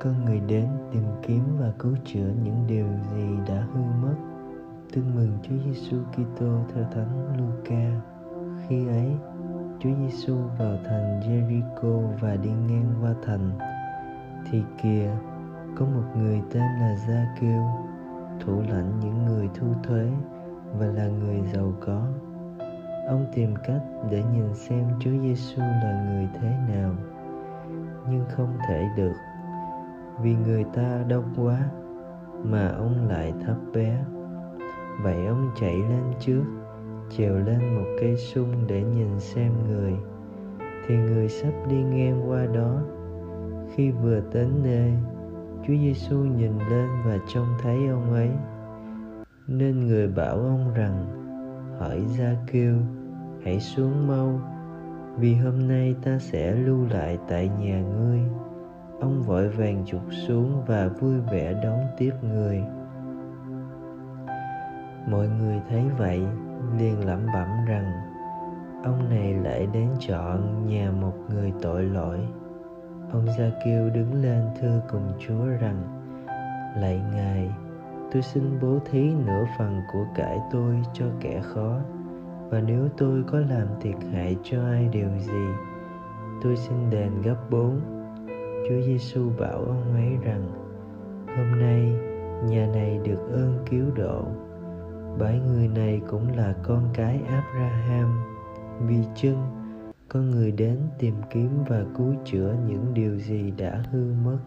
con người đến tìm kiếm và cứu chữa những điều gì đã hư mất. Tin mừng Chúa Giêsu Kitô theo Thánh Luca. Khi ấy, Chúa Giêsu vào thành Jericho và đi ngang qua thành. Thì kìa, có một người tên là Gia Kiêu thủ lãnh những người thu thuế và là người giàu có. Ông tìm cách để nhìn xem Chúa Giêsu là người thế nào, nhưng không thể được vì người ta đông quá mà ông lại thấp bé. Vậy ông chạy lên trước trèo lên một cây sung để nhìn xem người. Thì người sắp đi ngang qua đó. Khi vừa đến nơi, Chúa Giêsu nhìn lên và trông thấy ông ấy. Nên người bảo ông rằng, hỏi ra kêu, hãy xuống mau, vì hôm nay ta sẽ lưu lại tại nhà ngươi ông vội vàng chụp xuống và vui vẻ đón tiếp người. Mọi người thấy vậy, liền lẩm bẩm rằng, ông này lại đến chọn nhà một người tội lỗi. Ông gia kêu đứng lên thưa cùng chúa rằng, lạy ngài, tôi xin bố thí nửa phần của cải tôi cho kẻ khó. Và nếu tôi có làm thiệt hại cho ai điều gì, tôi xin đền gấp bốn chúa giêsu bảo ông ấy rằng, hôm nay nhà này được ơn cứu độ bởi người này cũng là con cái abraham vì chưng con người đến tìm kiếm và cứu chữa những điều gì đã hư mất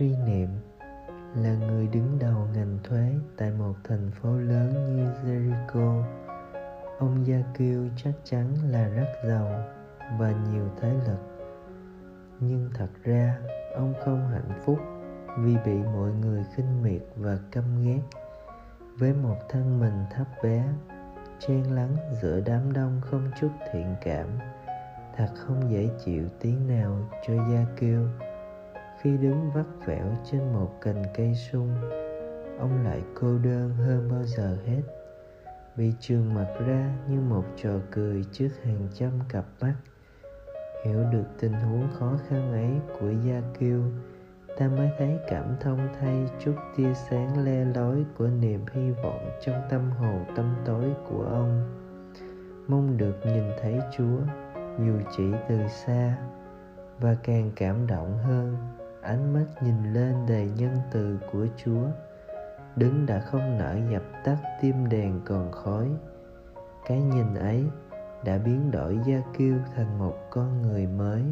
suy niệm, là người đứng đầu ngành thuế tại một thành phố lớn như Jericho. Ông Gia Kiêu chắc chắn là rất giàu và nhiều thế lực. Nhưng thật ra, ông không hạnh phúc vì bị mọi người khinh miệt và căm ghét. Với một thân mình thấp bé, chen lắng giữa đám đông không chút thiện cảm, thật không dễ chịu tí nào cho gia kêu khi đứng vắt vẻo trên một cành cây sung, ông lại cô đơn hơn bao giờ hết. Vì trường mặt ra như một trò cười trước hàng trăm cặp mắt hiểu được tình huống khó khăn ấy của gia kiêu, ta mới thấy cảm thông thay chút tia sáng le lói của niềm hy vọng trong tâm hồn tâm tối của ông. Mong được nhìn thấy chúa, dù chỉ từ xa, và càng cảm động hơn, ánh mắt nhìn lên đầy nhân từ của chúa. Đứng đã không nỡ dập tắt tim đèn còn khói. Cái nhìn ấy đã biến đổi gia kiêu thành một con người mới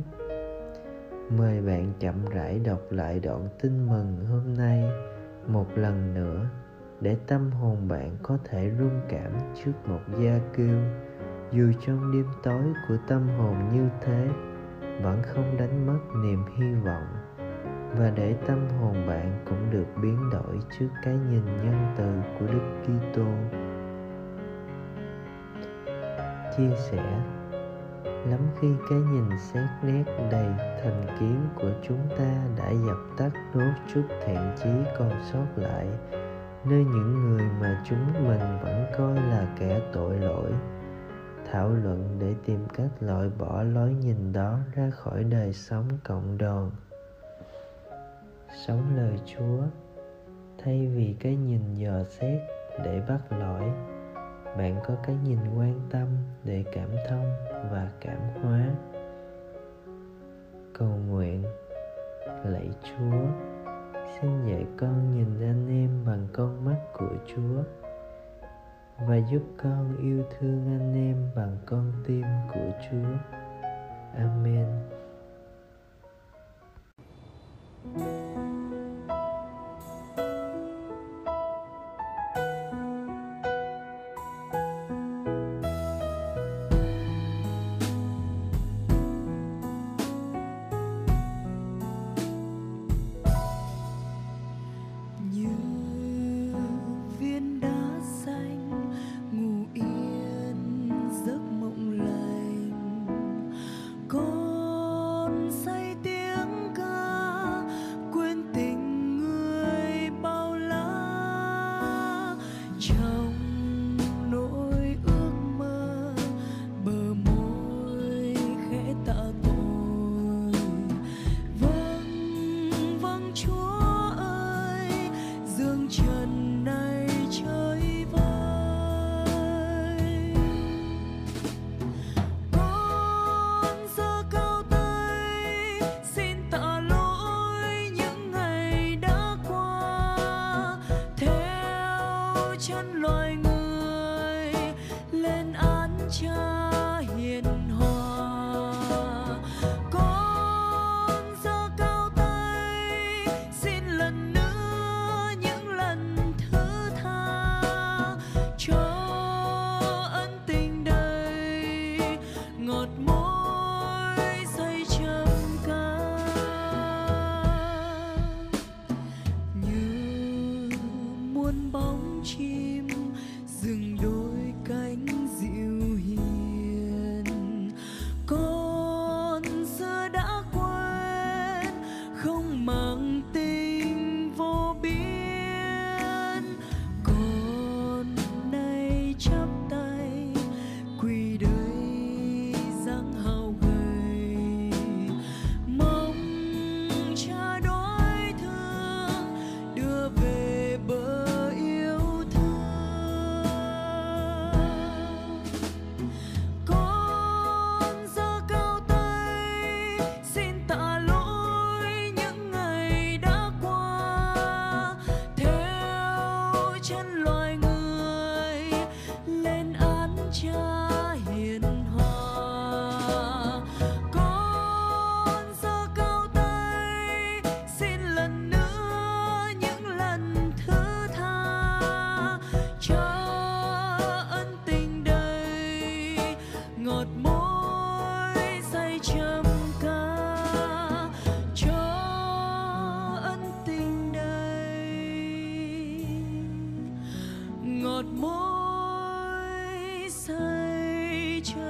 mời bạn chậm rãi đọc lại đoạn tin mừng hôm nay một lần nữa để tâm hồn bạn có thể rung cảm trước một gia kiêu dù trong đêm tối của tâm hồn như thế, vẫn không đánh mất niềm hy vọng và để tâm hồn bạn cũng được biến đổi trước cái nhìn nhân từ của Đức Kitô. Chia sẻ, lắm khi cái nhìn xét nét đầy thành kiến của chúng ta đã dập tắt nốt chút thiện chí còn sót lại, nơi những người mà chúng mình vẫn coi là kẻ tội lỗi, thảo luận để tìm cách loại bỏ lối nhìn đó ra khỏi đời sống cộng đồng. Sống lời chúa, thay vì cái nhìn dò xét để bắt lỗi bạn có cái nhìn quan tâm, để cảm thông và cảm hóa. Cầu nguyện, lạy chúa. Xin dạy con nhìn anh em bằng con mắt của chúa và giúp con yêu thương anh em bằng con tim của chúa. Amen. ngọt môi. mỗi say trời